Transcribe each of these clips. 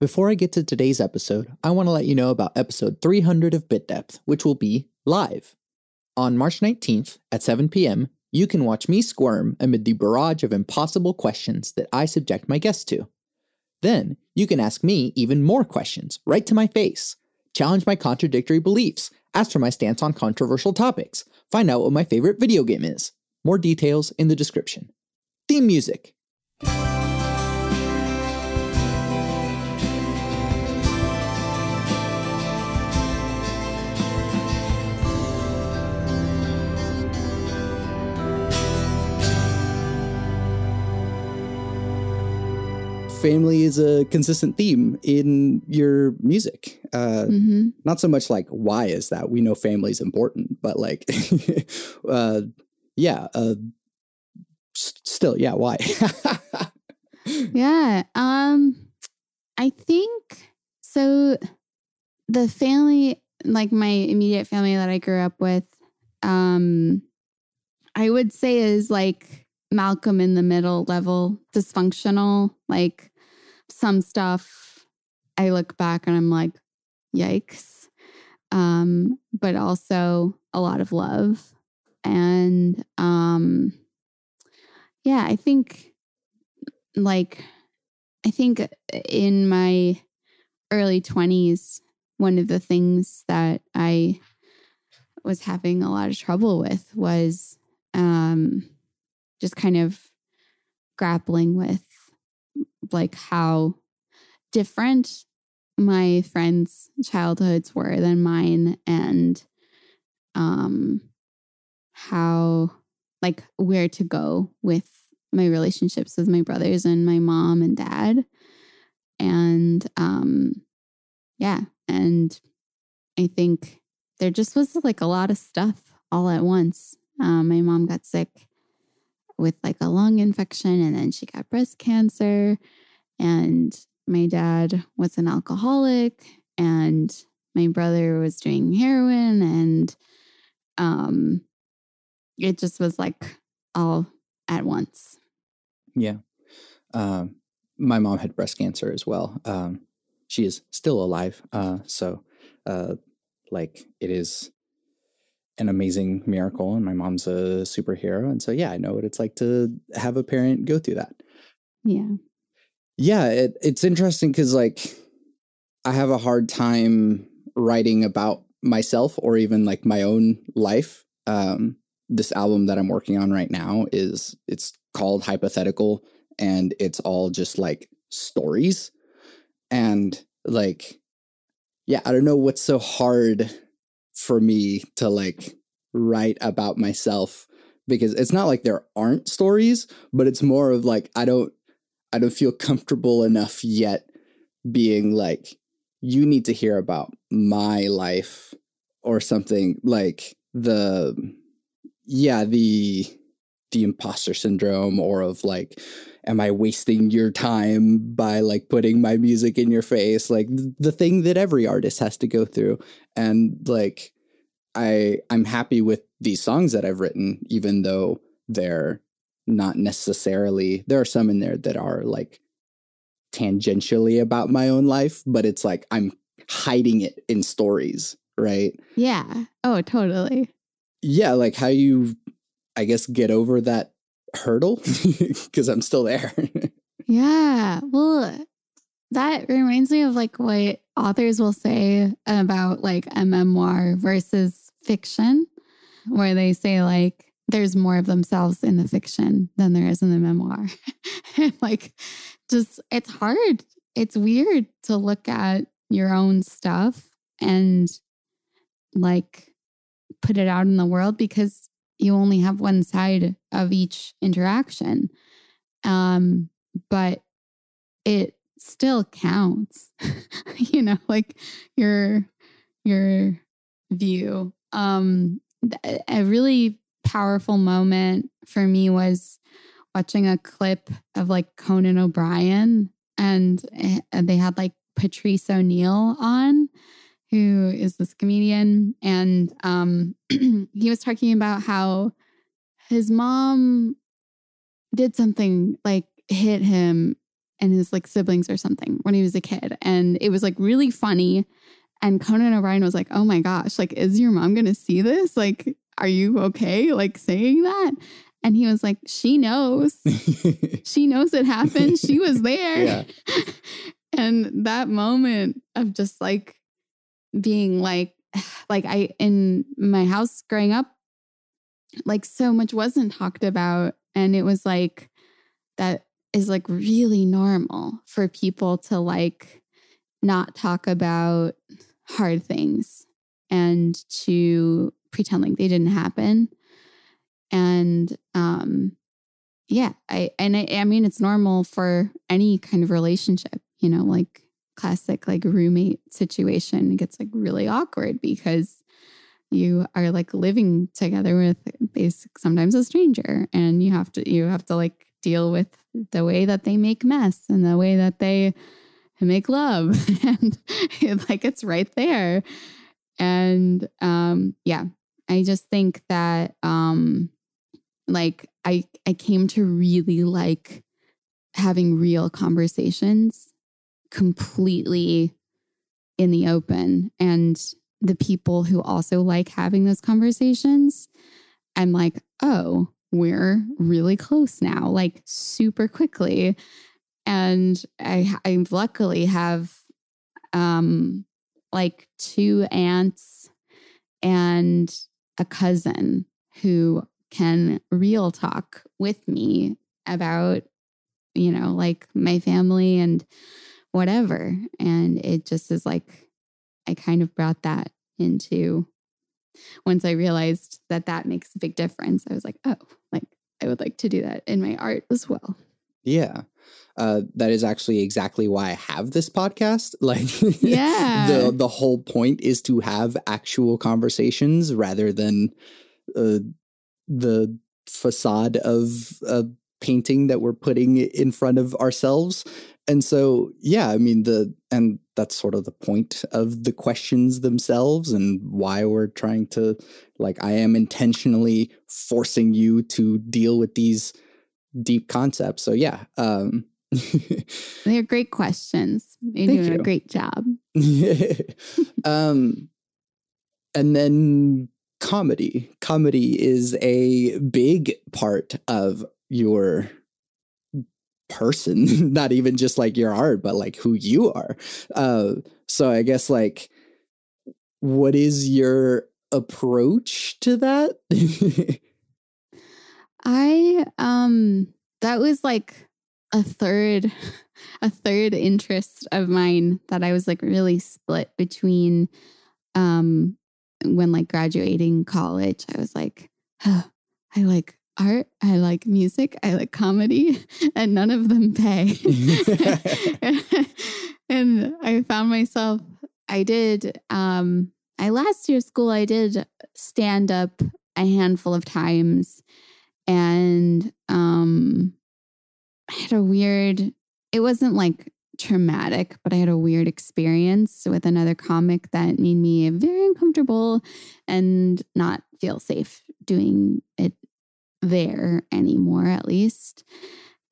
Before I get to today's episode, I want to let you know about episode 300 of Bit Depth, which will be live. On March 19th at 7 p.m., you can watch me squirm amid the barrage of impossible questions that I subject my guests to. Then, you can ask me even more questions right to my face, challenge my contradictory beliefs, ask for my stance on controversial topics, find out what my favorite video game is. More details in the description. Theme music. Family is a consistent theme in your music. Uh, mm-hmm. Not so much like why is that? We know family is important, but like, uh, yeah, uh, still, yeah, why? yeah, um, I think so. The family, like my immediate family that I grew up with, um, I would say is like Malcolm in the middle level dysfunctional. Like some stuff I look back and I'm like, yikes. Um, but also a lot of love. And um, yeah, I think like, I think in my early 20s, one of the things that I was having a lot of trouble with was um, just kind of grappling with like how different my friends' childhoods were than mine and um how like where to go with my relationships with my brothers and my mom and dad. And um yeah and i think there just was like a lot of stuff all at once. Um, my mom got sick with like a lung infection and then she got breast cancer and my dad was an alcoholic and my brother was doing heroin and um it just was like all at once. Yeah. Um my mom had breast cancer as well. Um she is still alive uh so uh like it is an amazing miracle and my mom's a superhero and so yeah i know what it's like to have a parent go through that. Yeah. Yeah it, it's interesting because like i have a hard time writing about myself or even like my own life. Um this album that i'm working on right now is it's called hypothetical and it's all just like stories. And like yeah i don't know what's so hard for me to like write about myself because it's not like there aren't stories, but it's more of like I don't I don't feel comfortable enough yet being like you need to hear about my life or something like the yeah, the the imposter syndrome or of like am i wasting your time by like putting my music in your face like the thing that every artist has to go through and like I I'm happy with these songs that I've written, even though they're not necessarily there are some in there that are like tangentially about my own life, but it's like I'm hiding it in stories, right? Yeah. Oh, totally. Yeah, like how you I guess get over that hurdle because I'm still there. yeah. Well, that reminds me of like what authors will say about like a memoir versus fiction, where they say like there's more of themselves in the fiction than there is in the memoir. like just it's hard. It's weird to look at your own stuff and like put it out in the world because you only have one side of each interaction. Um, but it still counts. you know, like your your view. Um a really powerful moment for me was watching a clip of like Conan O'Brien and eh, they had like Patrice O'Neal on who is this comedian and um he was talking about how his mom did something like hit him and his like siblings or something when he was a kid. And it was like really funny. And Conan O'Brien was like, oh my gosh, like, is your mom to see this? Like, are you okay? Like saying that? And he was like, she knows. she knows it happened. She was there. Yeah. and that moment of just like being like, like I, in my house growing up, like so much wasn't talked about. And it was like, that is like really normal for people to like not talk about hard things and to pretend like they didn't happen. And um yeah, I and I, I mean it's normal for any kind of relationship, you know, like classic like roommate situation. It gets like really awkward because you are like living together with basic sometimes a stranger and you have to you have to like deal with the way that they make mess and the way that they make love and like it's right there and um yeah i just think that um like i i came to really like having real conversations completely in the open and the people who also like having those conversations i'm like oh we're really close now, like super quickly. And I, I luckily have um, like two aunts and a cousin who can real talk with me about, you know, like my family and whatever. And it just is like, I kind of brought that into once I realized that that makes a big difference, I was like, oh, like I would like to do that in my art as well. Yeah. Uh, that is actually exactly why I have this podcast. Like, yeah, the the whole point is to have actual conversations rather than uh, the facade of a painting that we're putting in front of ourselves. And so, yeah, I mean the and that's sort of the point of the questions themselves and why we're trying to like I am intentionally forcing you to deal with these deep concepts. So yeah, um they're great questions. You're Thank doing you. a great job. um and then comedy. Comedy is a big part of your person, not even just like your art, but like who you are. Uh, so I guess like, what is your approach to that? I um that was like a third a third interest of mine that I was like really split between um when like graduating college I was like oh, I like art, I like music, I like comedy, and none of them pay. and I found myself, I did, um, I last year school, I did stand up a handful of times. And um, I had a weird, it wasn't like traumatic, but I had a weird experience with another comic that made me very uncomfortable and not feel safe doing it there anymore, at least.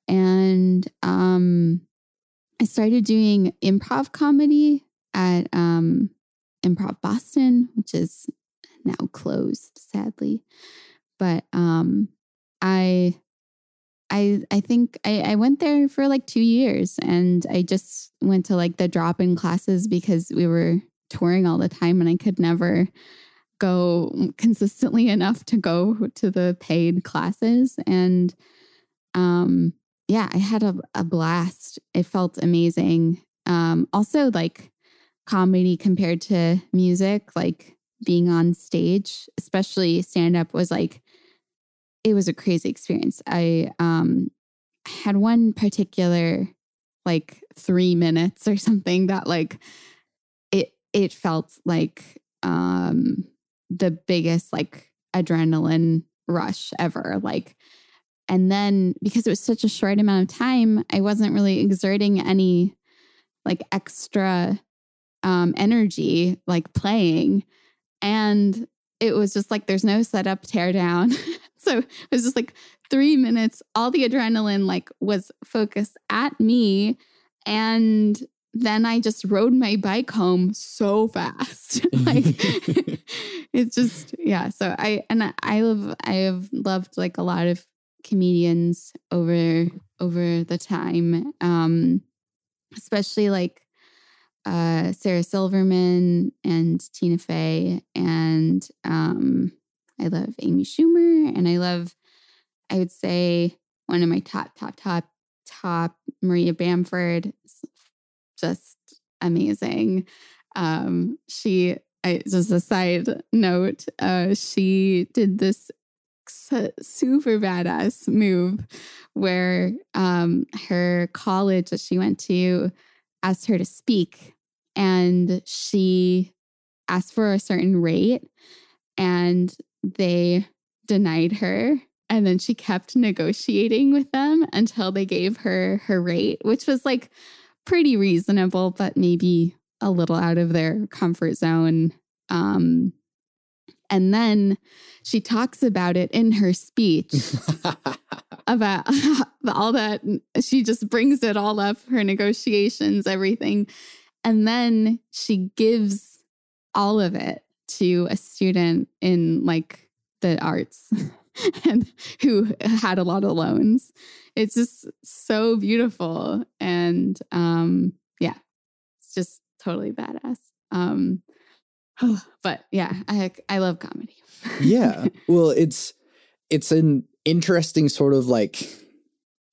And um, I started doing improv comedy at um, Improv Boston, which is now closed, sadly. But um, I, I, I think I, I went there for like two years, and I just went to like the drop-in classes because we were touring all the time, and I could never go consistently enough to go to the paid classes. And um, yeah, I had a, a blast. It felt amazing. Um, also, like comedy compared to music, like being on stage, especially stand up, was like, it was a crazy experience. I um, had one particular like three minutes or something that like it it felt like um the biggest like adrenaline rush ever. Like, and then because it was such a short amount of time, I wasn't really exerting any like extra um, energy, like playing. And it was just like there's no setup, tear down. so it was just like three minutes. All the adrenaline like was focused at me. And then I just rode my bike home so fast. like it's just yeah. So I and I, love I have loved like a lot of comedians over over the time. Um especially like uh Sarah Silverman and Tina Fey and um I love Amy Schumer and I love I would say one of my top top top top Maria Bamford just amazing. Um, she, I, just a side note, uh, she did this super badass move where um, her college that she went to asked her to speak, and she asked for a certain rate, and they denied her and then she kept negotiating with them until they gave her her rate which was like pretty reasonable, but maybe a little out of their comfort zone. Um, and then she talks about it in her speech about all that. She just brings it all up, her negotiations, everything. And then she gives all of it to a student in like the arts and who had a lot of loans. It's just so beautiful. And um yeah it's just totally badass. Um but yeah i i love comedy. Yeah. Well it's it's an interesting sort of like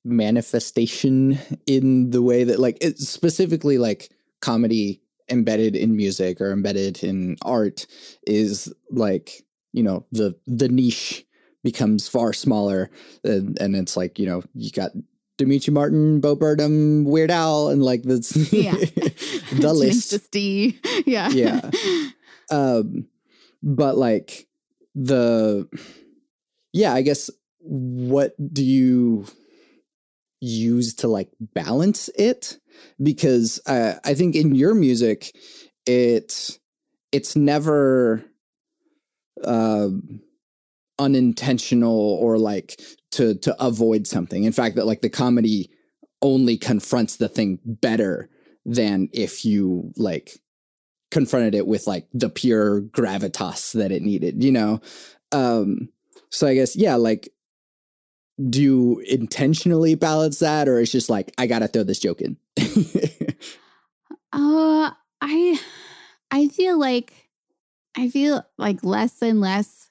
manifestation in the way that like it's specifically like comedy embedded in music or embedded in art is like you know the the niche becomes far smaller and, and it's like you know you got Demetri Martin, Bo Burnham, Weird Al, and like that's yeah. the list. Just D. Yeah. Yeah. Um, but like the yeah, I guess what do you use to like balance it? Because uh, I think in your music, it it's never um unintentional or like to to avoid something. In fact, that like the comedy only confronts the thing better than if you like confronted it with like the pure gravitas that it needed, you know? Um so I guess yeah, like do you intentionally balance that or it's just like I gotta throw this joke in? uh I I feel like I feel like less and less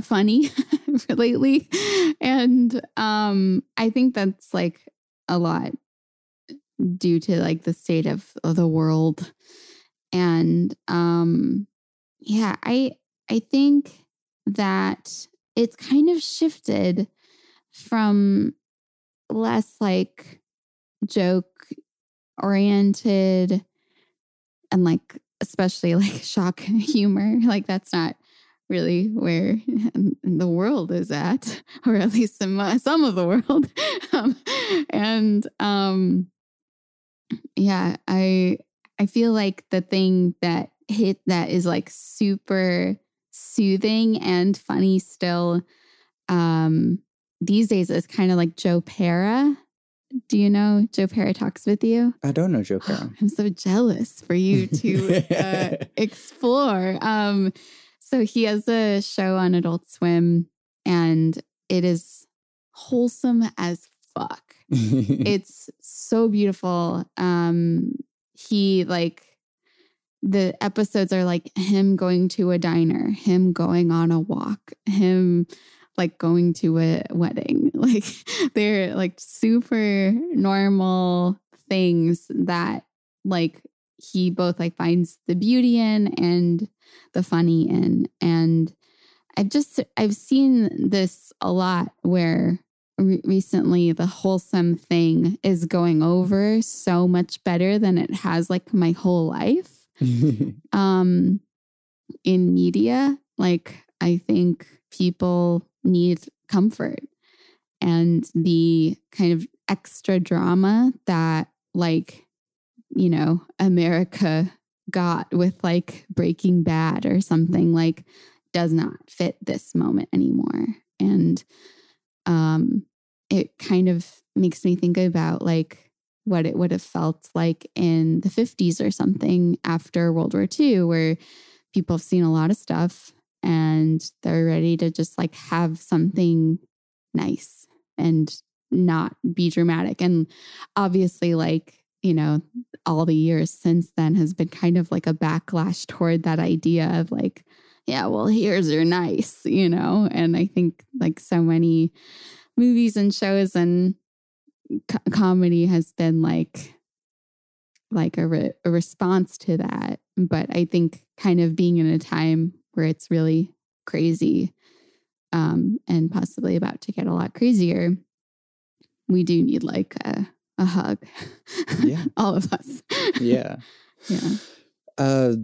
funny lately. And um I think that's like a lot due to like the state of, of the world. And um yeah, I I think that it's kind of shifted from less like joke oriented and like especially like shock humor like that's not really where the world is at, or at least some some of the world. um, and um, yeah, I I feel like the thing that hit that is like super soothing and funny still um these days is kind of like Joe Pera. Do you know Joe Pera talks with you? I don't know Joe Pera. I'm so jealous for you to uh, explore. Um, so he has a show on Adult Swim and it is wholesome as fuck. it's so beautiful. Um he like the episodes are like him going to a diner, him going on a walk, him like going to a wedding. Like they're like super normal things that like he both like finds the beauty in and the funny in and i've just i've seen this a lot where re- recently the wholesome thing is going over so much better than it has like my whole life. Um in media like i think people need comfort and the kind of extra drama that like you know, America got with like Breaking Bad or something like does not fit this moment anymore. and um it kind of makes me think about like what it would have felt like in the 50s or something after World War II, where people have seen a lot of stuff and they're ready to just like have something nice and not be dramatic. And obviously, like, you know, all the years since then has been kind of like a backlash toward that idea of like, yeah, well, here's your nice, you know? And I think like so many movies and shows and co- comedy has been like like a, re- a response to that but i think kind of being in a time where it's really crazy um, and possibly about to get a lot crazier we do need like a, a hug Yeah. all of us yeah. yeah Uh,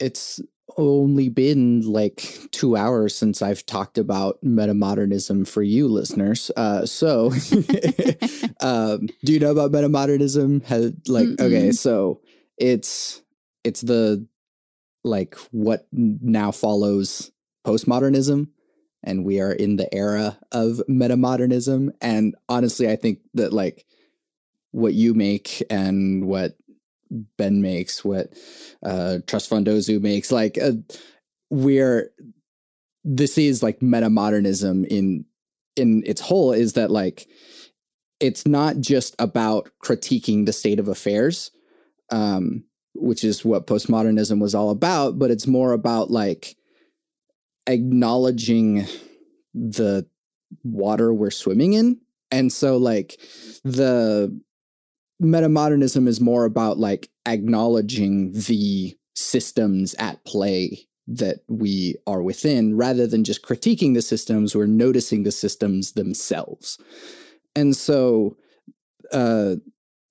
it's only been like two hours since I've talked about metamodernism for you listeners. Uh, so, um, do you know about metamodernism? Has, like, okay, Mm-mm. so it's it's the like what now follows postmodernism, and we are in the era of metamodernism. And honestly, I think that like what you make and what Ben makes, what uh, Trust Fund Ozu makes. Like uh, we're this is like meta modernism in in its whole is that like it's not just about critiquing the state of affairs, um, which is what postmodernism was all about, but it's more about like acknowledging the water we're swimming in. And so like the metamodernism is more about like acknowledging the systems at play that we are within rather than just critiquing the systems we're noticing the systems themselves. And so uh,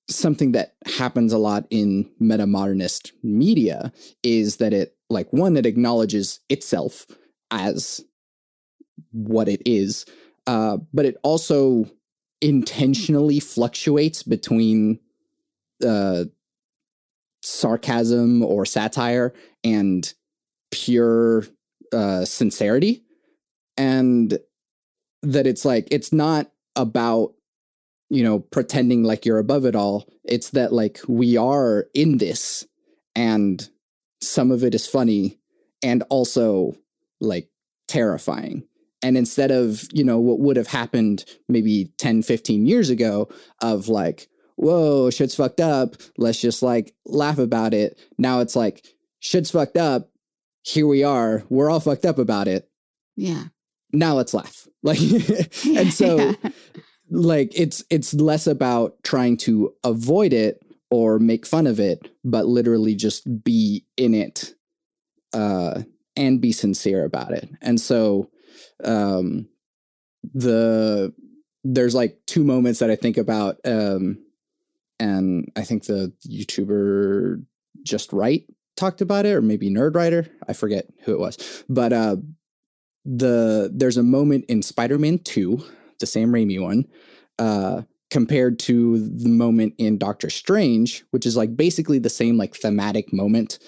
something that happens a lot in metamodernist media is that it like one it acknowledges itself as what it is uh, but it also intentionally fluctuates between uh, sarcasm or satire and pure uh, sincerity. And that it's like, it's not about, you know, pretending like you're above it all. It's that like we are in this and some of it is funny and also like terrifying. And instead of, you know, what would have happened maybe 10, 15 years ago of like, whoa, shit's fucked up. Let's just like laugh about it. Now it's like, shit's fucked up. Here we are. We're all fucked up about it. yeah Now let's laugh. Like, and so Yeah. like it's it's less about trying to avoid it or make fun of it, but literally just be in it uh and be sincere about it. And so um the there's like two moments that I think about um and I think the YouTuber Just Write talked about it or maybe nerd writer i forget who it was but uh the there's a moment in spider-man 2 the sam raimi one uh compared to the moment in doctor strange which is like basically the same like thematic moment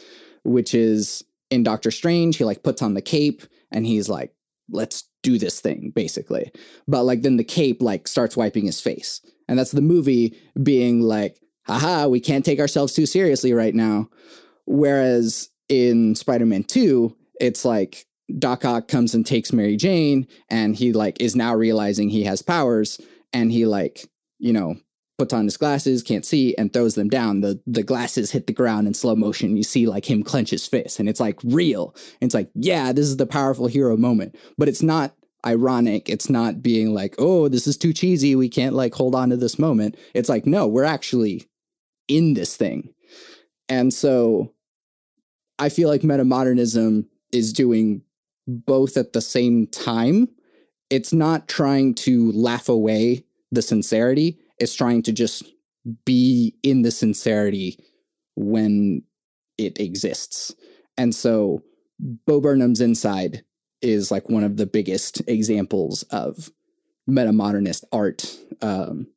which is in doctor strange he like puts on the cape and he's like let's do this thing basically. But like then the cape like starts wiping his face. And that's the movie being like haha we can't take ourselves too seriously right now. Whereas in Spider-Man 2, it's like Doc Ock comes and takes Mary Jane and he like is now realizing he has powers and he like, you know, puts on his glasses, can't see, and throws them down. The the glasses hit the ground in slow motion. You see like him clench his fist, and it's like real. And it's like, yeah, this is the powerful hero moment. But it's not ironic. It's not being like, oh, this is too cheesy. We can't like hold on to this moment. It's like, no, we're actually in this thing. And so I feel like metamodernism is doing both at the same time. It's not trying to laugh away the sincerity, it's trying to just be in the sincerity when it exists. And so Bo Burnham's Inside is like one of the biggest examples of metamodernist art. Um,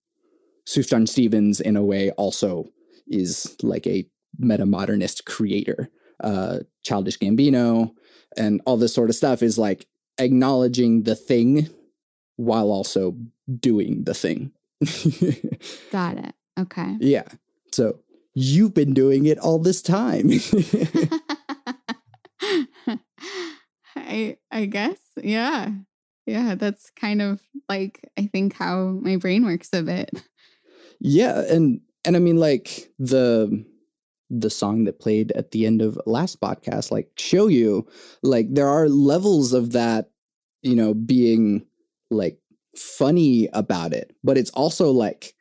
Sufjan Stevens, in a way, also is like a metamodernist creator uh, Childish Gambino, and all this sort of stuff is like acknowledging the thing while also doing the thing. Got it. Okay. Yeah. So you've been doing it all this time. I I guess. Yeah. Yeah, that's kind of like I think how my brain works a bit. yeah, and and I mean like the the song that played at the end of last podcast like show you like there are levels of that you know being like funny about it but it's also like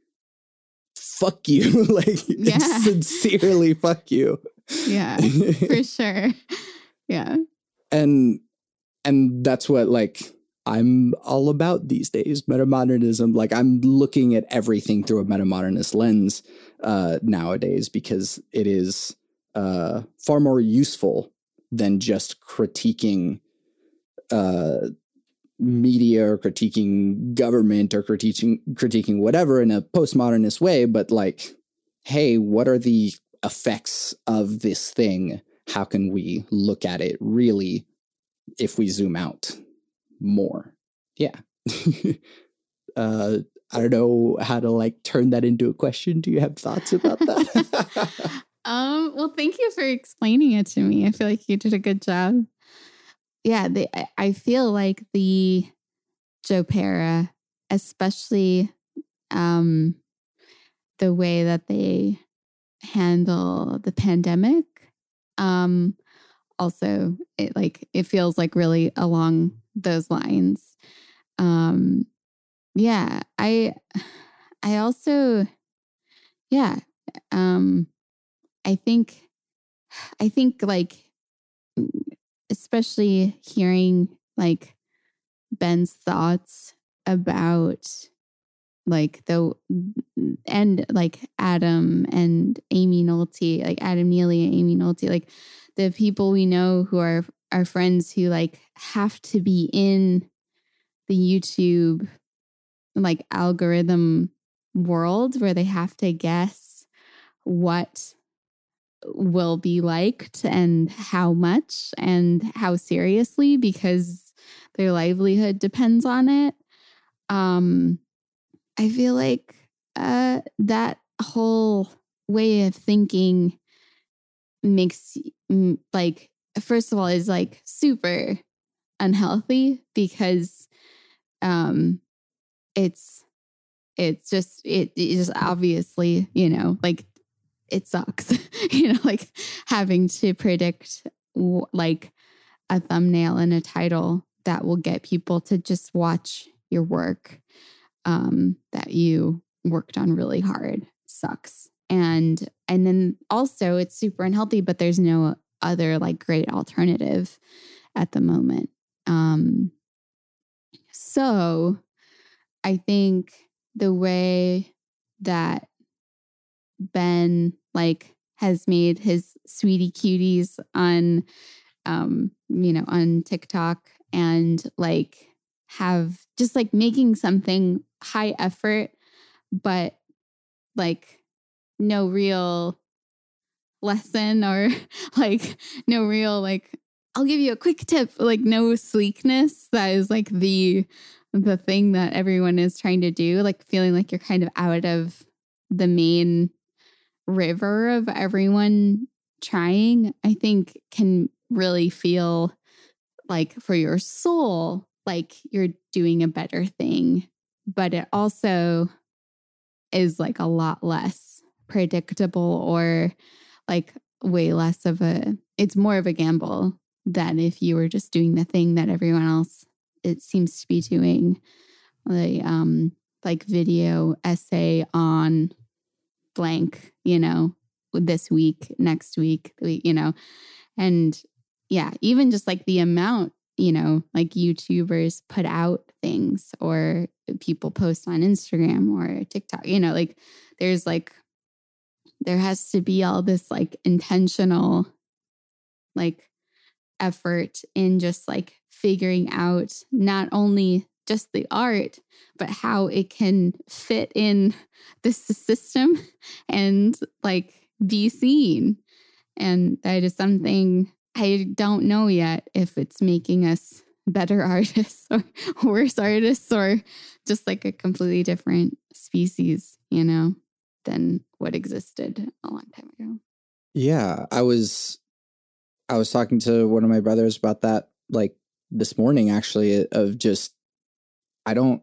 fuck you like Yeah. sincerely fuck you Yeah, for sure. Yeah. and and that's what like i'm all about these days metamodernism like i'm looking at everything through a metamodernist lens uh nowadays because it is uh far more useful than just critiquing uh media or critiquing government or critiquing critiquing whatever in a postmodernist way but like hey what are the effects of this thing? How can we look at it really if we zoom out more? Yeah. Uh i don't know how to like turn that into a question. Do you have thoughts about that? Um, well, thank you for explaining it to me. I feel like you did a good job. Yeah, I- feel like the Joe Pera, especially um, the way that they handle the pandemic, um, also it like it feels like really along those lines. Um, yeah, I, I also, yeah, um, I think I think like especially hearing like Ben's thoughts about like the and like Adam and Amy Nolte, like Adam Neely and Amy Nolte, like the people we know who are our friends who like have to be in the YouTube like algorithm world where they have to guess what will be liked and how much and how seriously because their livelihood depends on it. Um i feel like uh that whole way of thinking makes like first of all is like super unhealthy because um it's it's just it, just obviously you know like it sucks you know like having to predict like a thumbnail and a title that will get people to just watch your work um that you worked on really hard sucks. And and then also it's super unhealthy but there's no other like great alternative at the moment. Um so i think the way that Ben like has made his sweetie cuties on um you know on TikTok and like have just like making something high effort but like no real lesson or like no real like I'll give you a quick tip like no sleekness. That is like the the thing that everyone is trying to do like feeling like you're kind of out of the main river of everyone trying, I think can really feel like for your soul, like you're doing a better thing. But it also is like a lot less predictable or like way less of a, it's more of a gamble than if you were just doing the thing that everyone else it seems to be doing the um like video essay on blank, you know, this week, next week, you know. And yeah, even just like the amount, you know, like YouTubers put out things or people post on Instagram or TikTok, you know, like there's like there has to be all this like intentional like effort in just like figuring out not only just the art, but how it can fit in this system and like be seen. And that is something I don't know yet if it's making us better artists or worse artists or just like a completely different species, you know, than what existed a long time ago. Yeah, I was I was talking to one of my brothers about that like this morning actually of just I don't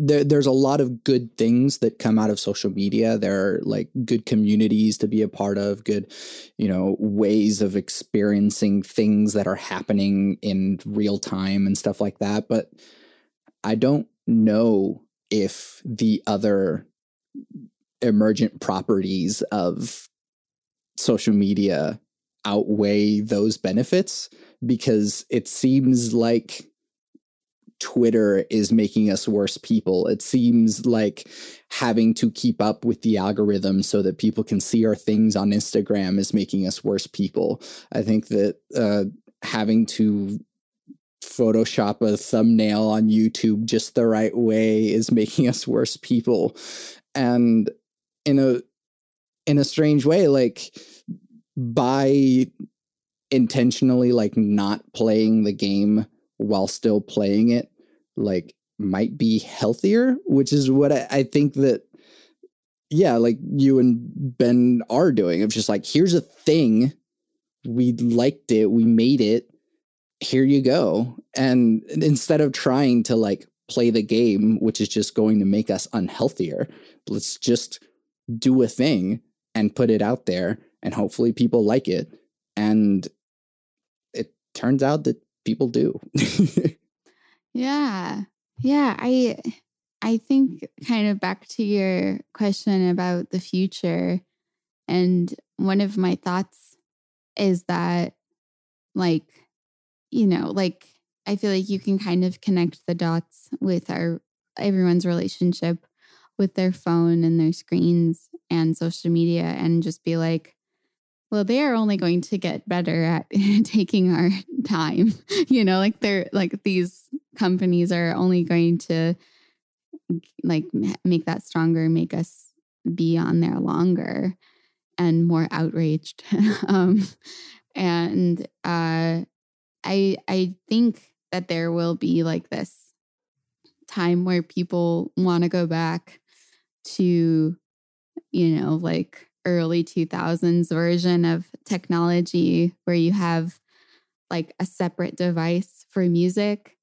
there, there's a lot of good things that come out of social media. There are like good communities to be a part of, good, you know, ways of experiencing things that are happening in real time and stuff like that. But I don't know if the other emergent properties of social media outweigh those benefits because it seems like Twitter is making us worse people. It seems like having to keep up with the algorithm so that people can see our things on Instagram is making us worse people. I think that uh, having to Photoshop a thumbnail on YouTube just the right way is making us worse people. And in a in a strange way, like by intentionally like not playing the game while still playing it like might be healthier which is what I, I, think that yeah like you and ben are doing of just like here's a thing we liked it we made it here you go and instead of trying to like play the game which is just going to make us unhealthier let's just do a thing and put it out there and hopefully people like it and it turns out that people do. yeah. Yeah, I I think kind of back to your question about the future and one of my thoughts is that like you know, like I feel like you can kind of connect the dots with our everyone's relationship with their phone and their screens and social media and just be like well, they are only going to get better at taking our time. You know, like they're like these companies are only going to like make that stronger, make us be on there longer and more outraged. um, and uh, I I think that there will be like this time where people want to go back to, you know, like early 2000s version of technology where you have like a separate device for music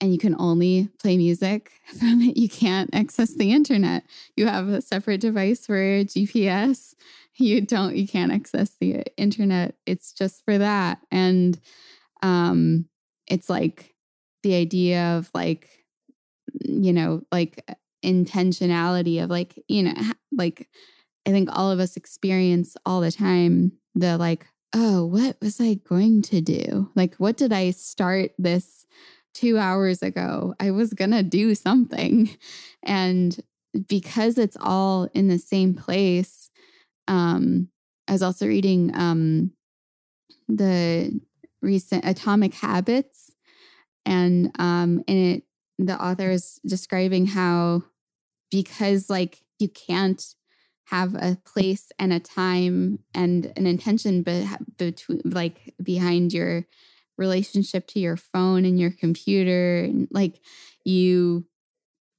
and you can only play music from it. You can't access the internet. You have a separate device for GPS. You don't, you can't access the internet. It's just for that. And um, it's like the idea of like, you know, like intentionality of like, you know, like I think all of us experience all the time the like, oh, what was I going to do? Like, what did I start this two hours ago? I was going to do something. And because it's all in the same place, um, I was also reading um, the recent Atomic Habits, and um, in it, the author is describing how because like you can't have a place and a time and an intention be- between like behind your relationship to your phone and your computer and like you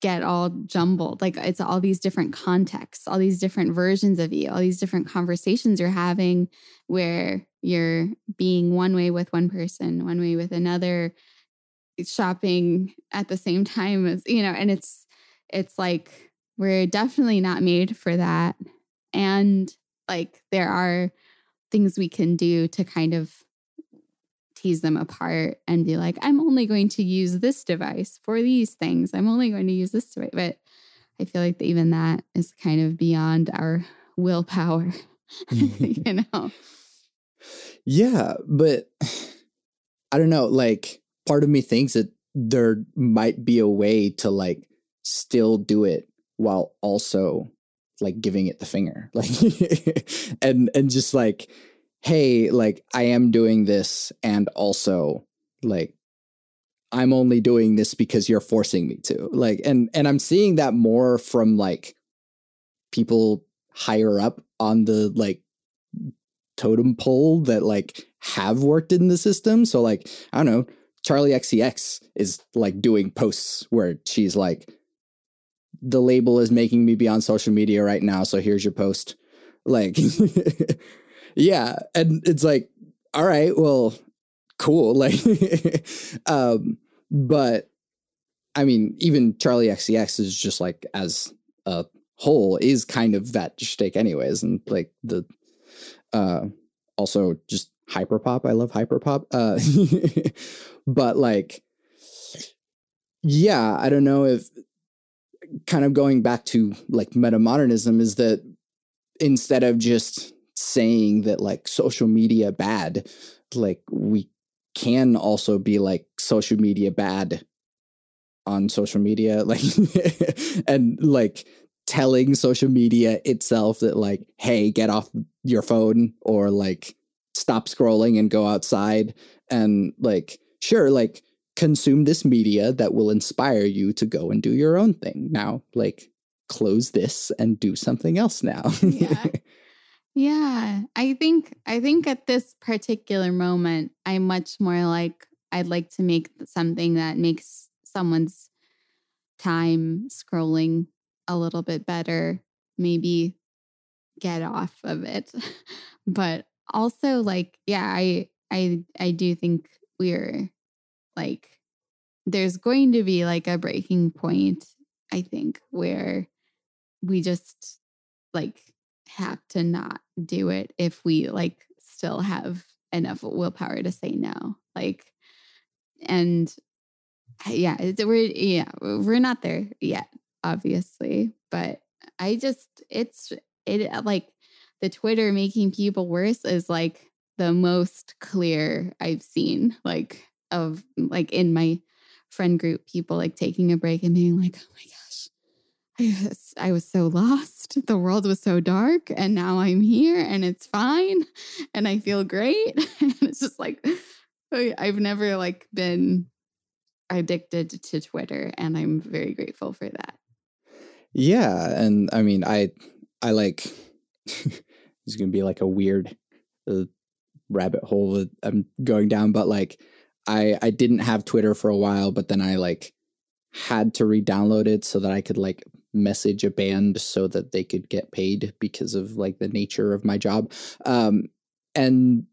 get all jumbled like it's all these different contexts all these different versions of you all these different conversations you're having where you're being one way with one person one way with another shopping at the same time as you know and it's it's like we're definitely not made for that. And like there are things we can do to kind of tease them apart and be like, I'm only going to use this device for these things. I'm only going to use this device. But I feel like even that is kind of beyond our willpower, mm-hmm. you know? Yeah. But I don't know. Like, part of me thinks that there might be a way to like still do it while also like giving it the finger like and and just like hey like i am doing this and also like i'm only doing this because you're forcing me to like and and i'm seeing that more from like people higher up on the like totem pole that like have worked in the system so like i don't know Charli XCX is like doing posts where she's like, the label is making me be on social media right now. So here's your post. Like, yeah. And it's like, all right, well, cool. Like, um, but I mean, even Charli XCX is just like as a whole is kind of that shtick anyways. And like the, uh, also just hyperpop. I love hyperpop. Uh, but like, yeah, I don't know if kind of going back to like metamodernism is that instead of just saying that like social media bad, like we can also be like social media bad on social media like and like telling social media itself that like hey get off your phone or like stop scrolling and go outside and like sure like consume this media that will inspire you to go and do your own thing. Now like close this and do something else now. Yeah yeah i think i think at this particular moment i'm much more like i'd like to make something that makes someone's time scrolling a little bit better maybe get off of it. But also like yeah i i i do think we're like there's going to be like a breaking point i think where we just like have to not do it if we like still have enough willpower to say no like and yeah we're yeah we're not there yet obviously but i just it's it uh, like the Twitter making people worse is like the most clear I've seen, like of like in my friend group, people like taking a break and being like, oh my gosh, I was, I was so lost. The world was so dark, and now I'm here and it's fine, and I feel great. and it's just like I've never like been addicted to Twitter, and I'm very grateful for that. Yeah, and I mean, I I like it's going to be like a weird uh, rabbit hole that I'm going down. But like, I I didn't have Twitter for a while, but then I like had to re-download it so that I could like message a band so that they could get paid because of like the nature of my job. Um, and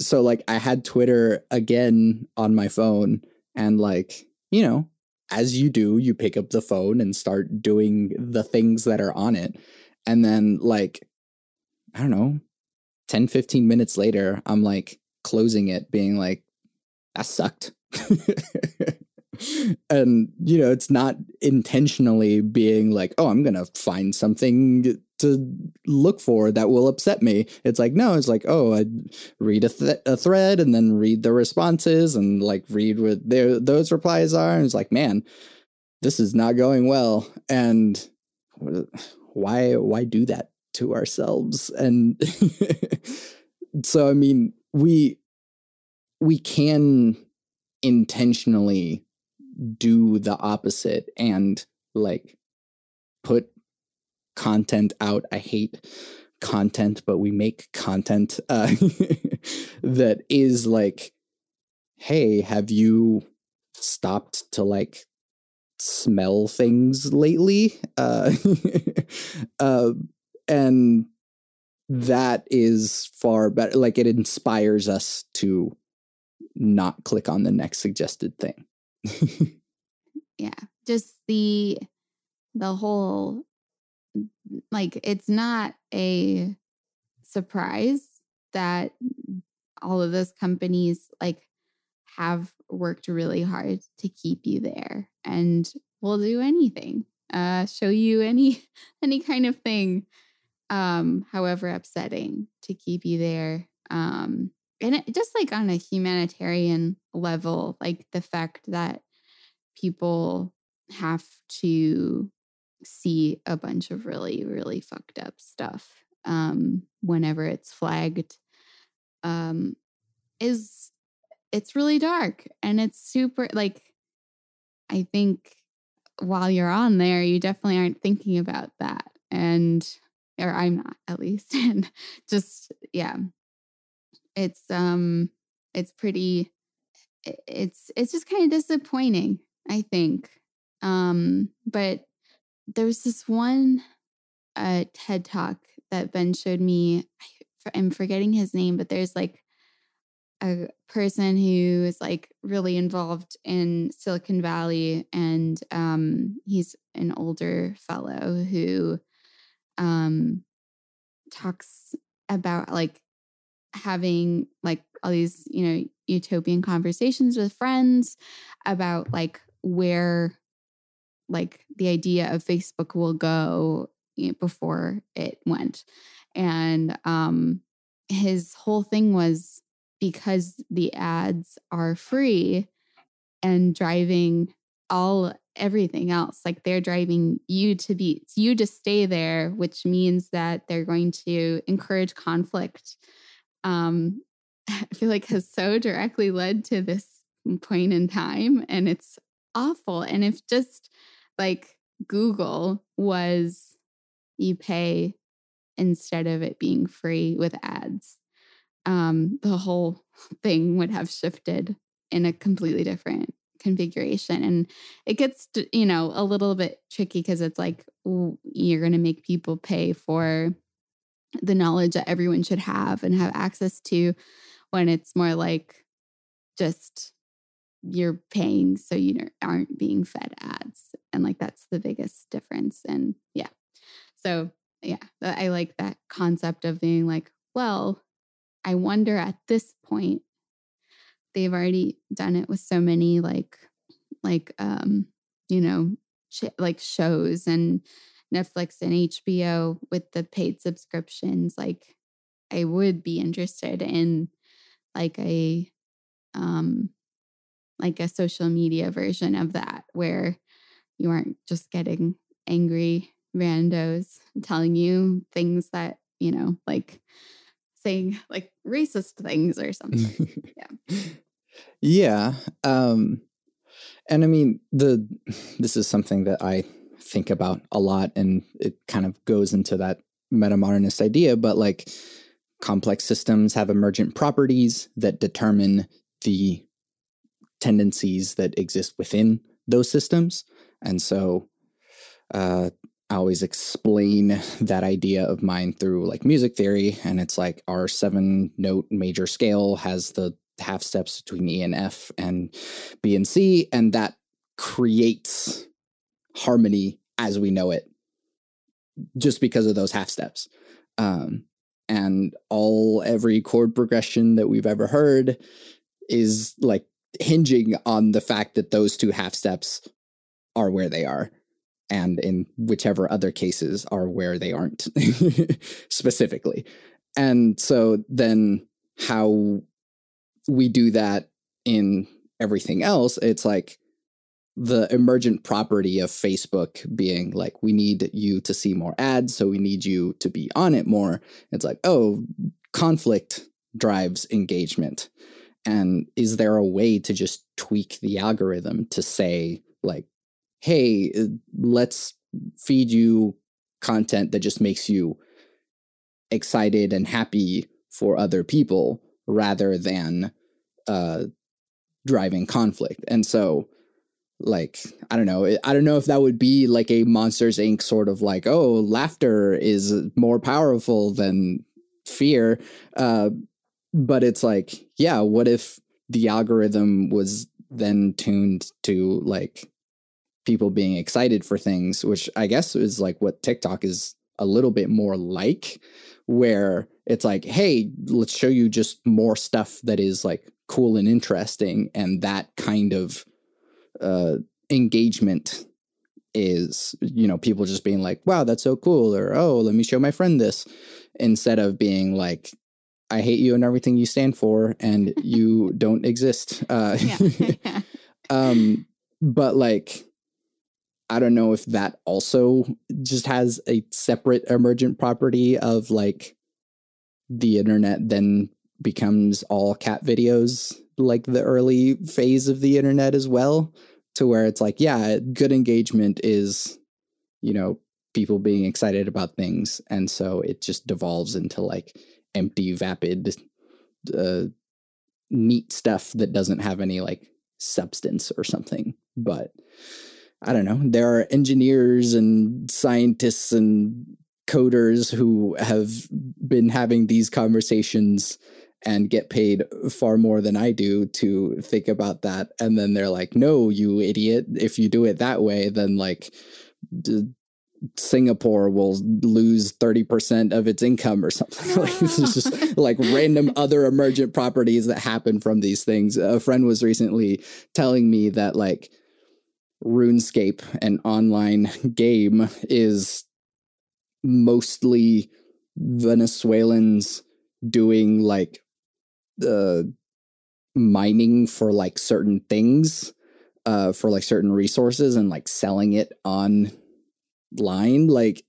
so like I had Twitter again on my phone, and like you know, as you do, you pick up the phone and start doing the things that are on it. And then like I don't know, 10, 15 minutes later, I'm like closing it, being like, that sucked. and, you know, it's not intentionally being like, oh, I'm to find something to look for that will upset me. It's like, no, it's like, oh, I read a, th- a thread and then read the responses and like read what their, those replies are. And it's like, man, this is not going well. And why, why do that to ourselves and so i mean we we can intentionally do the opposite and like put content out. I hate content but we make content uh, that is like hey have you stopped to like smell things lately? Uh, uh and that is far better like it inspires us to not click on the next suggested thing yeah just the the whole like it's not a surprise that all of those companies like have worked really hard to keep you there and will do anything uh show you any any kind of thing um, however upsetting to keep you there. Um, and it, just like on a humanitarian level, like the fact that people have to see a bunch of really, really fucked up stuff um, whenever it's flagged um, is it's really dark and it's super like I think while you're on there, you definitely aren't thinking about that. And or I'm not at least. And just, yeah, it's, um, it's pretty, it's it's just kind of disappointing, I think. Um, but there was this one uh, TED talk that Ben showed me. I'm forgetting his name, but there's like a person who is like really involved in Silicon Valley, and um, he's an older fellow who um, talks about like having like all these you know utopian conversations with friends about like where like the idea of Facebook will go you know, before it went. And um his whole thing was because the ads are free and driving all everything else like they're driving you to be you to stay there which means that they're going to encourage conflict um i feel like has so directly led to this point in time and it's awful and if just like google was you pay instead of it being free with ads um the whole thing would have shifted in a completely different configuration and it gets you know a little bit tricky because it's like you're going to make people pay for the knowledge that everyone should have and have access to when it's more like just you're paying so you aren't being fed ads and like that's the biggest difference and yeah. So yeah i like that concept of being like well i wonder at this point they've already done it with so many like like um you know sh- like shows and Netflix and HBO with the paid subscriptions like I would be interested in like a um like a social media version of that where you aren't just getting angry randos telling you things that you know like saying like racist things or something yeah yeah. Um, and I mean, the this is something that I think about a lot, and it kind of goes into that metamodernist idea. But like, complex systems have emergent properties that determine the tendencies that exist within those systems, and so uh, I always explain that idea of mine through like music theory, and it's like our seven note major scale has the half steps between E and F and B and C, and that creates harmony as we know it just because of those half steps. Um, and all every chord progression that we've ever heard is like hinging on the fact that those two half steps are where they are and in whichever other cases are where they aren't specifically and so then how we do that in everything else, it's like the emergent property of Facebook being like, we need you to see more ads, so we need you to be on it more. It's like, oh, conflict drives engagement. And is there a way to just tweak the algorithm to say, like, hey, uh, let's feed you content that just makes you excited and happy for other people rather than uh, driving conflict. And so, like, I don't know, I don't know if that would be like a Monsters Inc. sort of like, oh, laughter is more powerful than fear. Uh, but it's like, yeah, what if the algorithm was then tuned to like people being excited for things, which I guess is like what TikTok is a little bit more like, where it's like, hey, let's show you just more stuff that is like cool and interesting. And that kind of uh, engagement is, you know, people just being like, wow, that's so cool. Or, oh, let me show my friend this. Instead of being like, I hate you and everything you stand for, and you don't exist. Uh, yeah. um, but like, I don't know if that also just has a separate emergent property of like the internet then becomes all cat videos like the early phase of the internet as well to where it's like yeah good engagement is you know people being excited about things and so it just devolves into like empty vapid uh, neat stuff that doesn't have any like substance or something. But I don't know. There are engineers and scientists and coders who have been having these conversations and get paid far more than I do to think about that. And then they're like, no, you idiot. If you do it that way, then like d- Singapore will lose 30% of its income or something. like it's just like random other emergent properties that happen from these things. A friend was recently telling me that like RuneScape, an online game, is mostly Venezuelans doing like uh, mining for like certain things, uh, for like certain resources and like selling it online, like,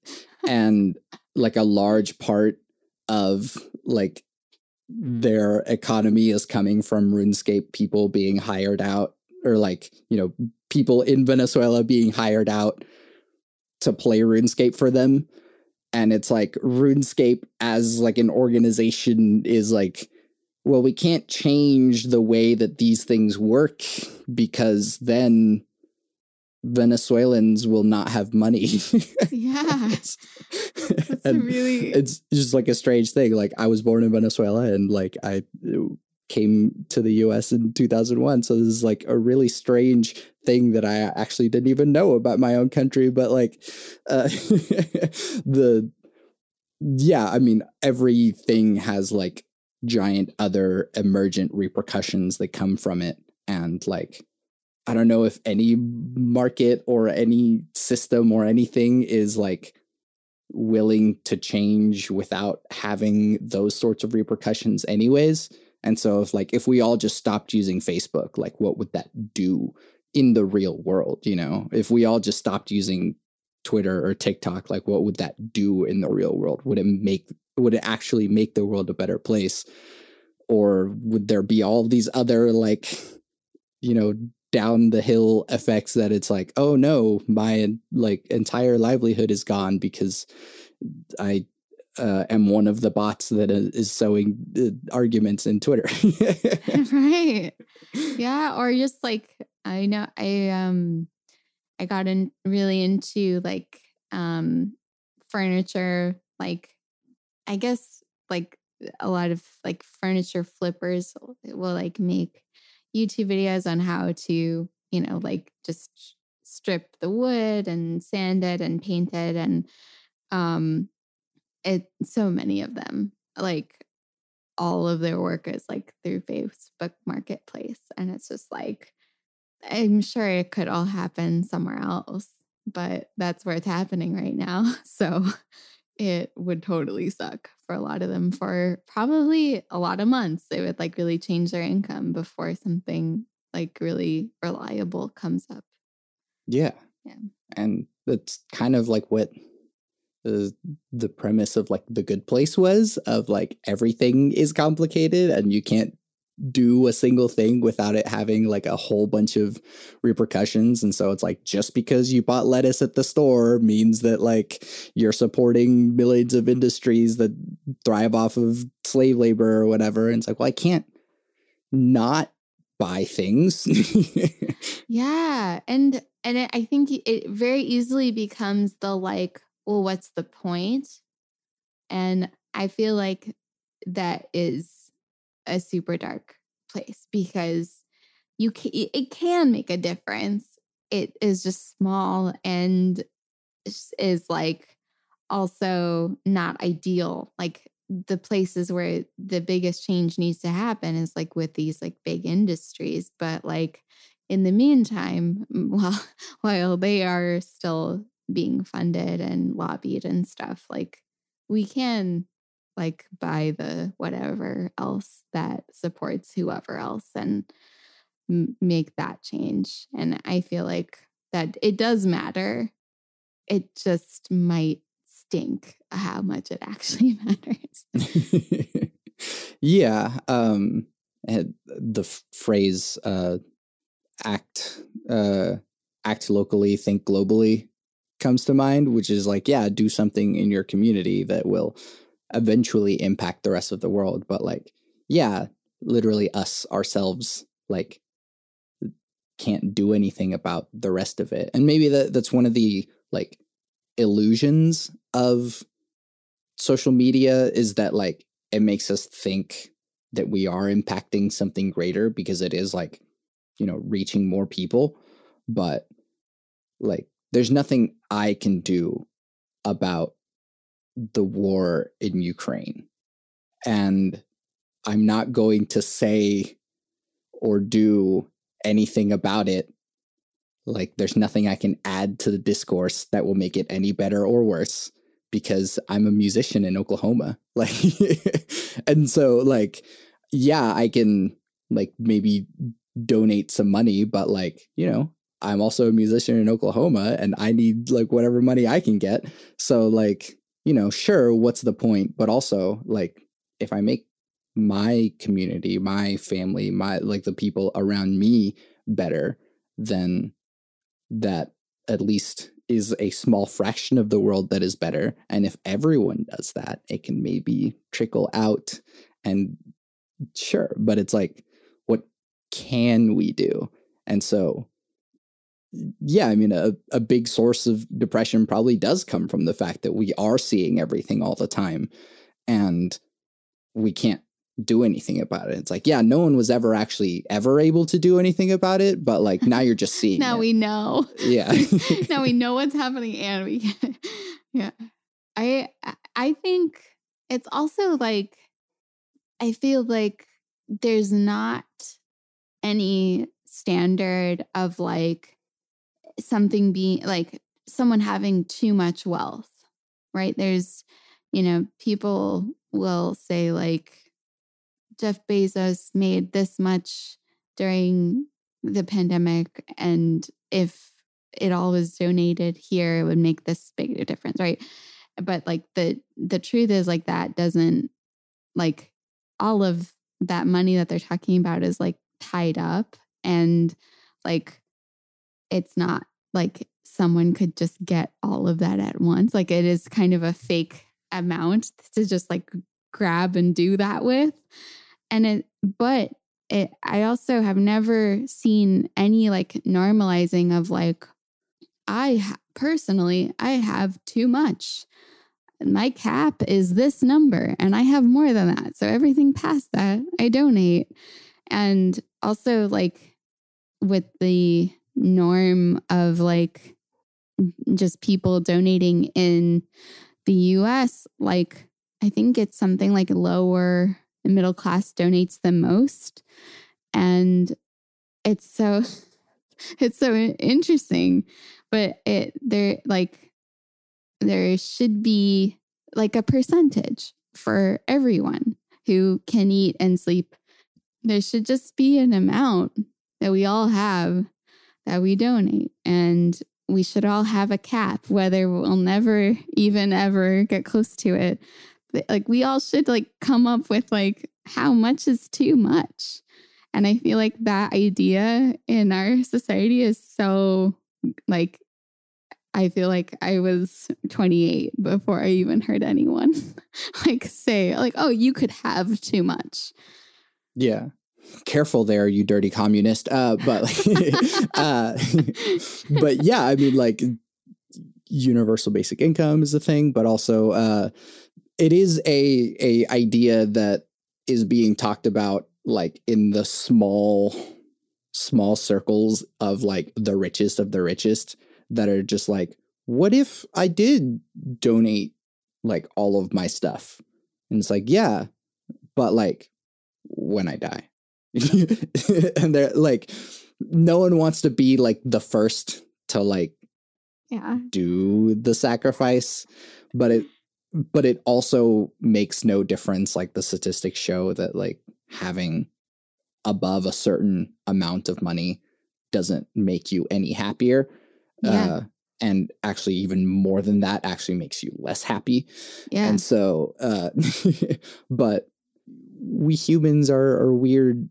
and like a large part of like their economy is coming from RuneScape people being hired out or like, you know, people in Venezuela being hired out to play RuneScape for them. And it's like RuneScape as like an organization is like, well, we can't change the way that these things work because then Venezuelans will not have money. yeah. and really it's just like a strange thing. Like I was born in Venezuela and like I came to the US in 2001. So this is like a really strange thing that I actually didn't even know about my own country. But like uh, the, yeah, I mean, everything has like giant other emergent repercussions that come from it. And like, I don't know if any market or any system or anything is like willing to change without having those sorts of repercussions, anyways. And so if like if we all just stopped using Facebook, like what would that do in the real world, you know? If we all just stopped using Twitter or TikTok, like what would that do in the real world? Would it make would it actually make the world a better place? Or would there be all these other like you know down the hill effects that it's like, oh no, my like entire livelihood is gone because I uh, am one of the bots that is sowing arguments in Twitter. right. Yeah. Or just like, I know I, um, I got in really into like, um, furniture, like, I guess like a lot of like furniture flippers will like make YouTube videos on how to, you know, like just strip the wood and sand it and paint it and um it so many of them like all of their work is like through facebook marketplace and it's just like i'm sure it could all happen somewhere else but that's where it's happening right now so it would totally suck for a lot of them for probably a lot of months. They would like really change their income before something like really reliable comes up. Yeah yeah. and that's kind of like what the the premise of like the good place was of like everything is complicated and you can't do a single thing without it having like a whole bunch of repercussions. And so it's like just because you bought lettuce at the store means that like you're supporting millions of industries that thrive off of slave labor or whatever. And it's like well I can't not buy things. Yeah. And and it, I think it very easily becomes the like well, what's the point? And I feel like that is a super dark place because you can, it can make a difference. It is just small and is like also not ideal. Like the places where the biggest change needs to happen is like with these like big industries, but like in the meantime, while while they are still being funded and lobbied and stuff like we can like buy the whatever else that supports whoever else and m- make that change and i feel like that it does matter. It just might stink how much it actually matters. Yeah um the phrase uh act uh act locally think globally comes to mind, which is like, yeah, do something in your community that will eventually impact the rest of the world. But like, yeah, literally us ourselves like can't do anything about the rest of it. And maybe that that's one of the like illusions of social media is that like it makes us think that we are impacting something greater because it is like you know reaching more people but like there's nothing i can do about the war in ukraine. And i'm not going to say or do anything about it. Like there's nothing i can add to the discourse that will make it any better or worse because i'm a musician in oklahoma. Like and so like yeah i can like maybe donate some money but like you know i'm also a musician in oklahoma and i need like whatever money i can get. So like you know sure what's the point but also like if i make my community my family my like the people around me better then that at least is a small fraction of the world that is better and if everyone does that it can maybe trickle out and sure but it's like what can we do? And so yeah i mean a, a big source of depression probably does come from the fact that we are seeing everything all the time and we can't do anything about it. It's like yeah no one was ever actually ever able to do anything about it but like now you're just seeing now it. we know. Yeah. Now we know what's happening and we yeah. I i think it's also like i feel like there's not any standard of like something being like someone having too much wealth right? There's you know people will say like jeff bezos made this much during the pandemic and if it all was donated here it would make this big a difference right? But like the the truth is like that doesn't like all of that money that they're talking about is like tied up and like it's not like someone could just get all of that at once like it is kind of a fake amount to just like grab and do that with. And it but it i also have never seen any like normalizing of like i personally i have too much. My cap is this number and i have more than that so everything past that i donate. And also like with the norm of like just people donating in the US like I think it's something like lower middle class donates the most. And it's so it's so interesting but it there like there should be like a percentage for everyone who can eat and sleep. There should just be an amount that we all have that we donate and we should all have a cap whether we'll never even ever get close to it but like we all should like come up with like how much is too much and i feel like that idea in our society is so like I feel like I was 28 before I even heard anyone like say like oh you could have too much. Yeah. Careful there, you dirty communist. Uh, but uh, but yeah, I mean, like universal basic income is a thing, but also uh, it is a a idea that is being talked about like in the small small circles of like the richest of the richest that are just like, what if I did donate like all of my stuff? And it's like, yeah, but like when I die. and they're like, no one wants to be like the first to like Yeah. do the sacrifice, but it but it also makes no difference. Like the statistics show that like having above a certain amount of money doesn't make you any happier. Yeah. Uh, and actually even more than that actually makes you less happy. Yeah. And so uh but we humans are are weird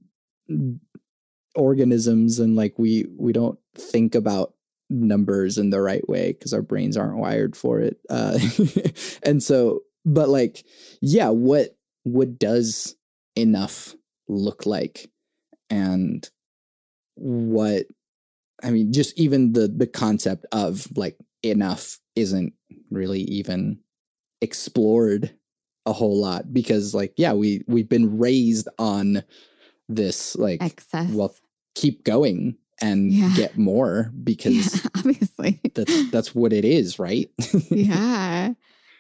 organisms and like we we don't think about numbers in the right way because our brains aren't wired for it. Uh and so but like yeah, what what does enough look like and what I mean, just even the the concept of like enough isn't really even explored a whole lot because like yeah we we've been raised on this like excess. well keep going and Yeah. get more because yeah, obviously. that's that's what it is right? Yeah.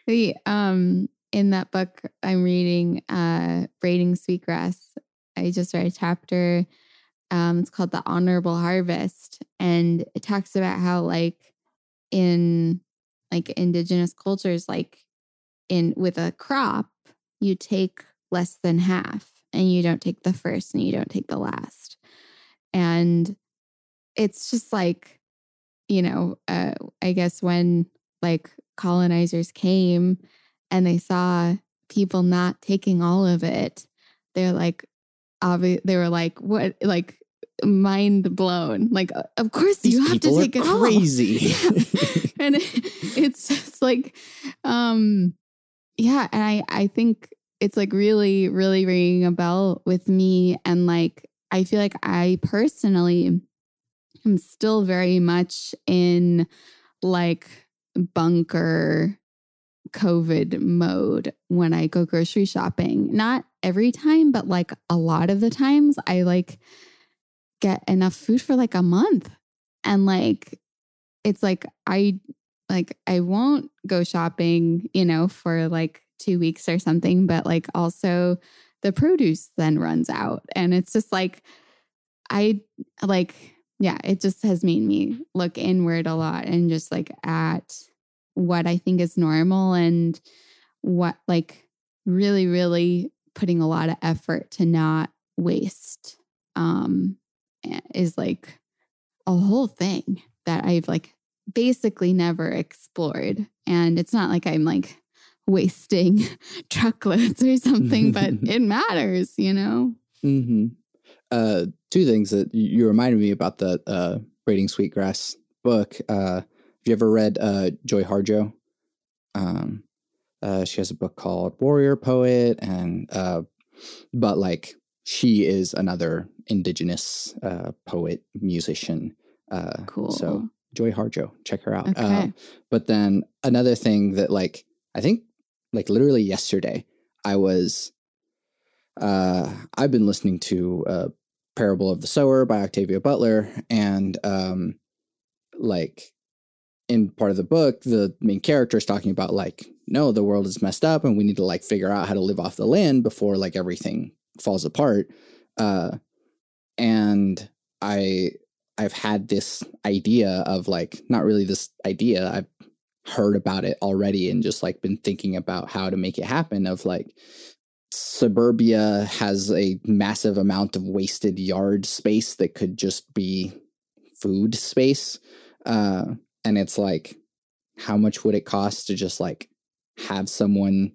The um in that book i'm reading uh braiding sweetgrass i just read a chapter um it's called the honorable harvest and it talks about how like in like indigenous cultures like in with a crop you take less than half and you don't take the first and you don't take the last. And it's just like you know uh, i guess when like colonizers came and they saw people not taking all of it they're like obvi- they were like what? Like mind blown. Like of course these you have to take it all. crazy. Yeah. and it, it's just like um yeah. And i i think it's like really really ringing a bell with me and like i feel like i personally am still very much in like bunker covid mode when i go grocery shopping. Not every time but like a lot of the times i like get enough food for like a month and like it's like i like i won't go shopping you know for like two weeks or something but like also the produce then runs out and it's just like i like yeah it just has made me look inward a lot and just like at what i think is normal and what like really really putting a lot of effort to not waste um is like a whole thing that I've like basically never explored. And it's not like I'm like wasting truckloads or something, but it matters, you know? hmm Uh, two things that you you reminded me about the uh, Braiding Sweetgrass book. Uh, have you ever read uh, Joy Harjo? Um, uh, she has a book called Warrior Poet, and uh, but like she is another indigenous uh, poet musician. Uh, Cool. So Joy Harjo, check her out. Okay. Uh, but then another thing that like I think like literally yesterday I was uh I've been listening to uh Parable of the Sower by Octavia Butler and um like in part of the book the main character is talking about like no the world is messed up and we need to like figure out how to live off the land before like everything falls apart. Uh and I I've had this idea of like not really this idea I've heard about it already and just like been thinking about how to make it happen of like suburbia has a massive amount of wasted yard space that could just be food space uh and it's like how much would it cost to just like have someone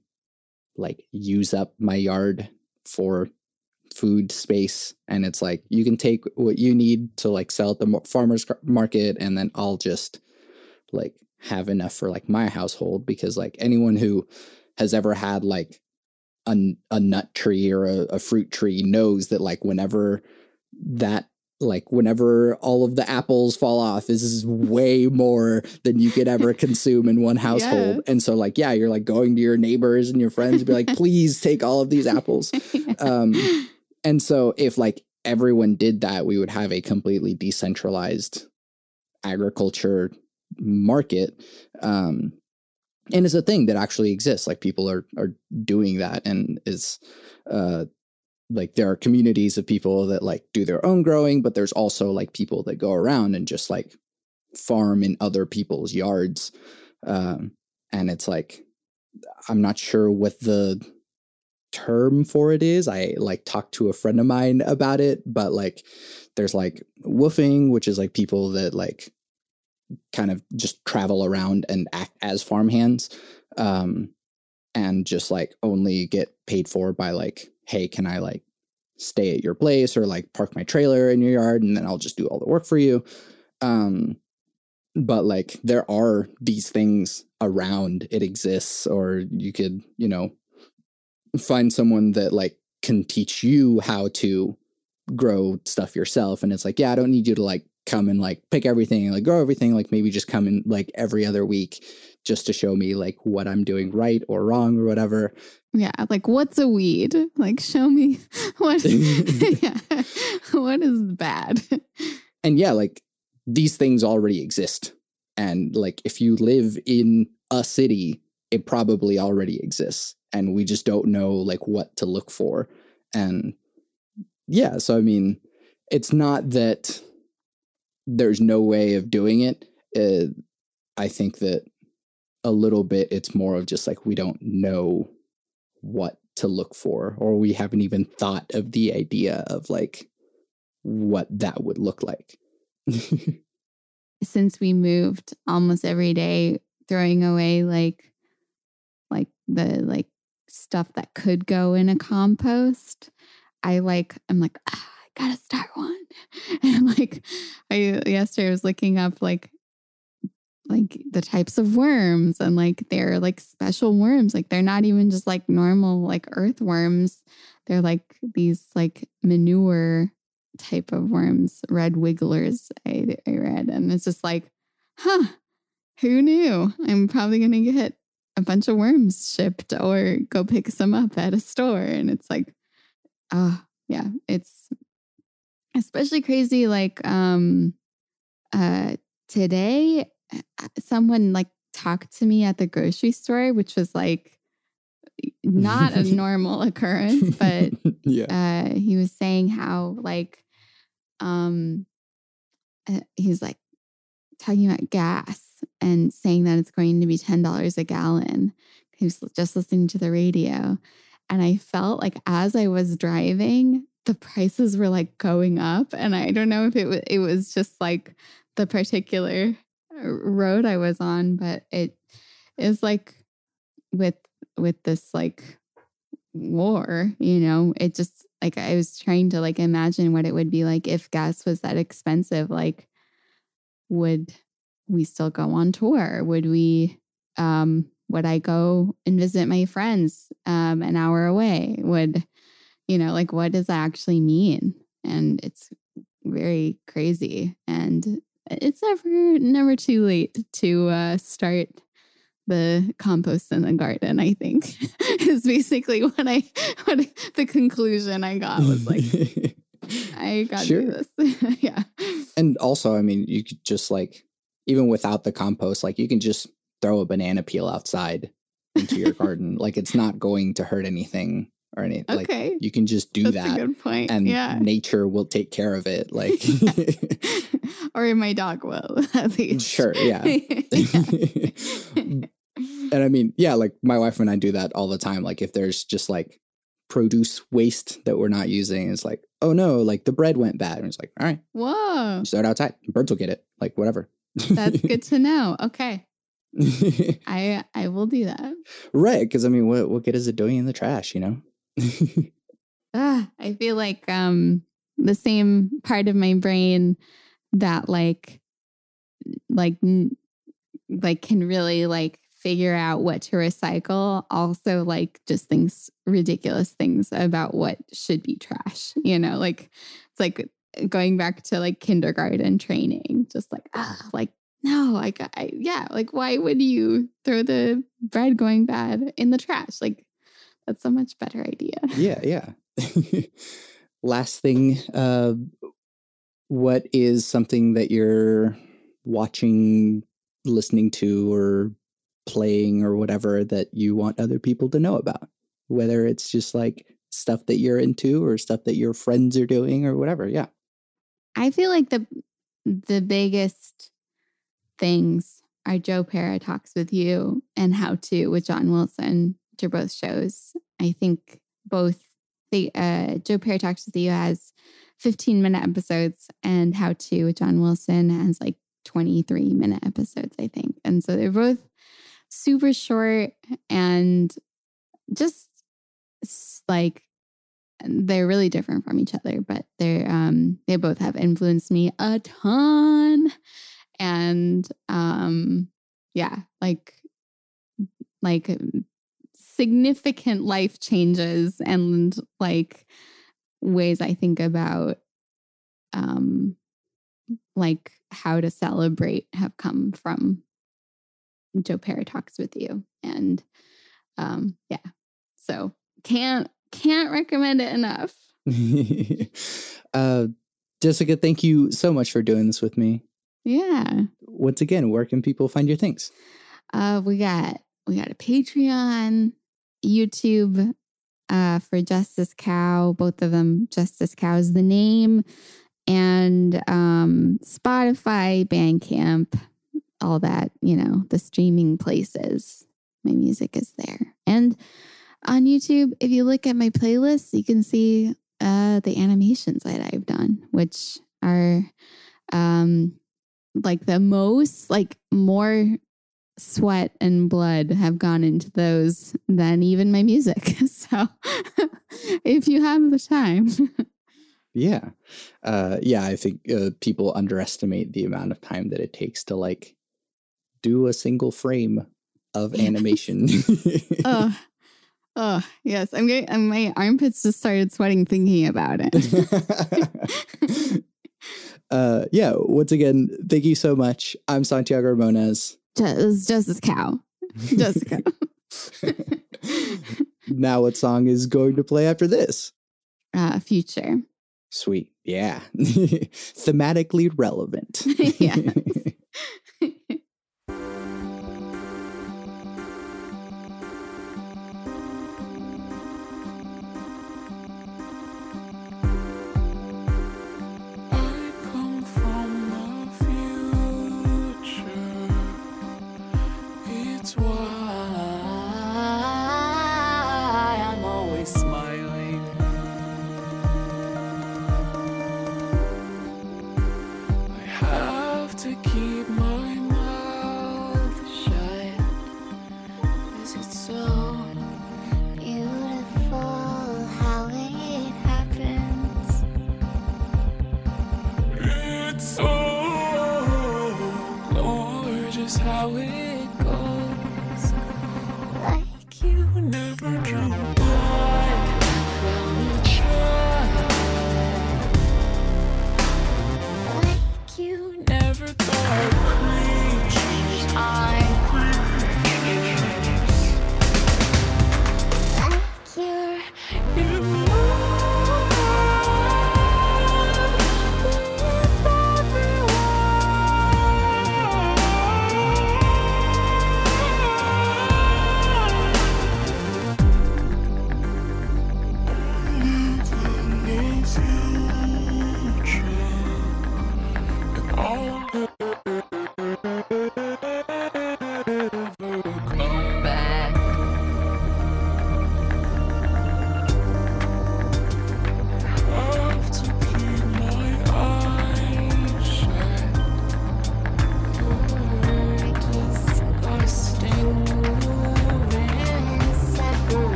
like use up my yard for food space? And it's like you can take what you need to like sell at the farmers market and then I'll just like have enough for like my household because like anyone who has ever had like a, a nut tree or a, a fruit tree knows that like whenever that like whenever all of the apples fall off is way more than you could ever consume in one household Yes. and so like yeah you're like going to your neighbors and your friends and be like please take all of these apples um and so if like everyone did that we would have a completely decentralized agriculture market um and it's a thing that actually exists. Like people are are doing that and is uh like there are communities of people that like do their own growing but there's also like people that go around and just like farm in other people's yards um and it's like i'm not sure what the term for it is. I like talked to a friend of mine about it but like there's like woofing which is like people that like kind of just travel around and act as farmhands um and just like only get paid for by like hey can i like stay at your place or like park my trailer in your yard and then i'll just do all the work for you um but like there are these things around it exists or you could you know find someone that like can teach you how to grow stuff yourself. And it's like, yeah, I don't need you to like come and like pick everything and like grow everything. Like maybe just come in like every other week just to show me like what I'm doing right or wrong or whatever. Yeah, like what's a weed? Like show me what yeah, what is bad. And yeah, like these things already exist. And like if you live in a city, it probably already exists and we just don't know like what to look for. And yeah, so I mean, it's not that there's no way of doing it. Uh, I think that a little bit it's more of just like we don't know what to look for or we haven't even thought of the idea of like what that would look like since we moved almost every day throwing away like like the like stuff that could go in a compost i like i'm like ah, gotta start one. And like i yesterday I was looking up like like the types of worms and like they're like special worms like they're not even just like normal like earthworms. They're like these like manure type of worms red wigglers I, I read. And it's just like huh who knew? I'm probably gonna get a bunch of worms shipped or go pick some up at a store. And it's like oh yeah it's especially crazy like um uh today someone like talked to me at the grocery store, which was like not a normal occurrence, but yeah. uh, he was saying how like um uh, he's like talking about gas and saying that it's going to be ten dollars a gallon. He was just listening to the radio, and I felt like as I was driving, the prices were like going up, and I don't know if it was it was just like the particular road I was on, but it is like with with this like war, you know, it just like I was trying to like imagine what it would be like if gas was that expensive. Like, would we still go on tour? Would we um would I go and visit my friends um an hour away? Would you know, like what does that actually mean? And it's very crazy. And it's never never too late to uh, start the compost in the garden. I think is basically what I what the conclusion I got was like. I got sure. this. yeah. And also, I mean, you could just like even without the compost, like you can just throw a banana peel outside into your garden. Like it's not going to hurt anything or anything. Okay. Like you can just do that. That's that. good point. And yeah. nature will take care of it. Like or my dog will at least. Sure, yeah. and I mean, yeah, like my wife and I do that all the time. Like if there's just like produce waste that we're not using, it's like, oh no, like the bread went bad. And it's like, all right. Whoa. Start outside. Birds will get it. Like whatever. That's good to know. Okay. I I will do that. Right. Cause I mean what what good is it doing in the trash, you know? ah, I feel like um the same part of my brain that like like like can really like figure out what to recycle also like just thinks ridiculous things about what should be trash you know like it's like going back to like kindergarten training just like ah like no like I, yeah like why would you throw the bread going bad in the trash? Like that's a much better idea. Yeah, yeah. Last thing, uh, what is something that you're watching, listening to, or playing, or whatever that you want other people to know about? Whether it's just like stuff that you're into, or stuff that your friends are doing, or whatever. Yeah. I feel like the the biggest things are Joe Pera talks with you and how to with John Wilson to both shows. I think both the uh, Joe Pera Talks with You has 15 minute episodes and How To with John Wilson has like 23 minute episodes, I think. And so they're both super short and just like they're really different from each other, but they're um they both have influenced me a ton. And um yeah, like like significant life changes and like ways I think about um like how to celebrate have come from Joe Pera talks with you. And um yeah. So can't can't recommend it enough. uh Jessica, thank you so much for doing this with me. Yeah. Once again, where can people find your things? Uh we got we got a Patreon, YouTube uh for Justice Cow, both of them Justice Cow is the name and um Spotify, Bandcamp, all that, you know, the streaming places. My music is there. And on YouTube, if you look at my playlist, you can see uh, the animations that I've done, which are um, like the most, like more sweat and blood have gone into those than even my music. So if you have the time. yeah. Uh, yeah, I think uh, people underestimate the amount of time that it takes to like do a single frame of animation. oh, oh, yes. I'm getting my armpits just started sweating thinking about it. uh, yeah. Once again, thank you so much. I'm Santiago Ramones. Just, Justice Cow. Jessica. now, what song is going to play after this? Uh, future. Sweet. Yeah. Thematically relevant. yeah. We.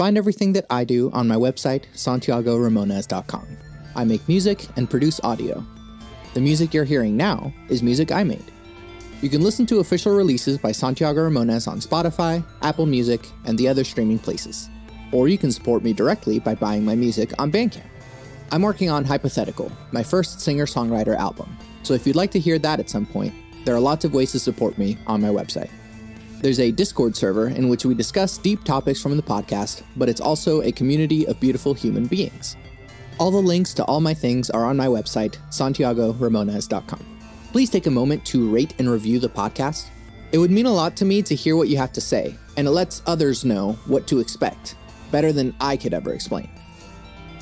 Find everything that I do on my website, santiagoramones.com. I make music and produce audio. The music you're hearing now is music I made. You can listen to official releases by Santiago Ramones on Spotify, Apple Music, and the other streaming places. Or you can support me directly by buying my music on Bandcamp. I'm working on Hypothetical, my first singer songwriter album, so if you'd like to hear that at some point, there are lots of ways to support me on my website. There's a Discord server in which we discuss deep topics from the podcast, but it's also a community of beautiful human beings. All the links to all my things are on my website, santiagoramones.com. Please take a moment to rate and review the podcast. It would mean a lot to me to hear what you have to say, and it lets others know what to expect, better than I could ever explain.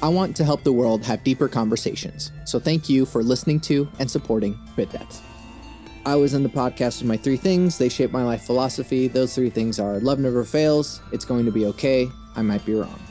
I want to help the world have deeper conversations, so thank you for listening to and supporting Bit Depth. I was in the podcast with my three things. They shape my life philosophy. Those three things are love never fails, it's going to be okay, I might be wrong.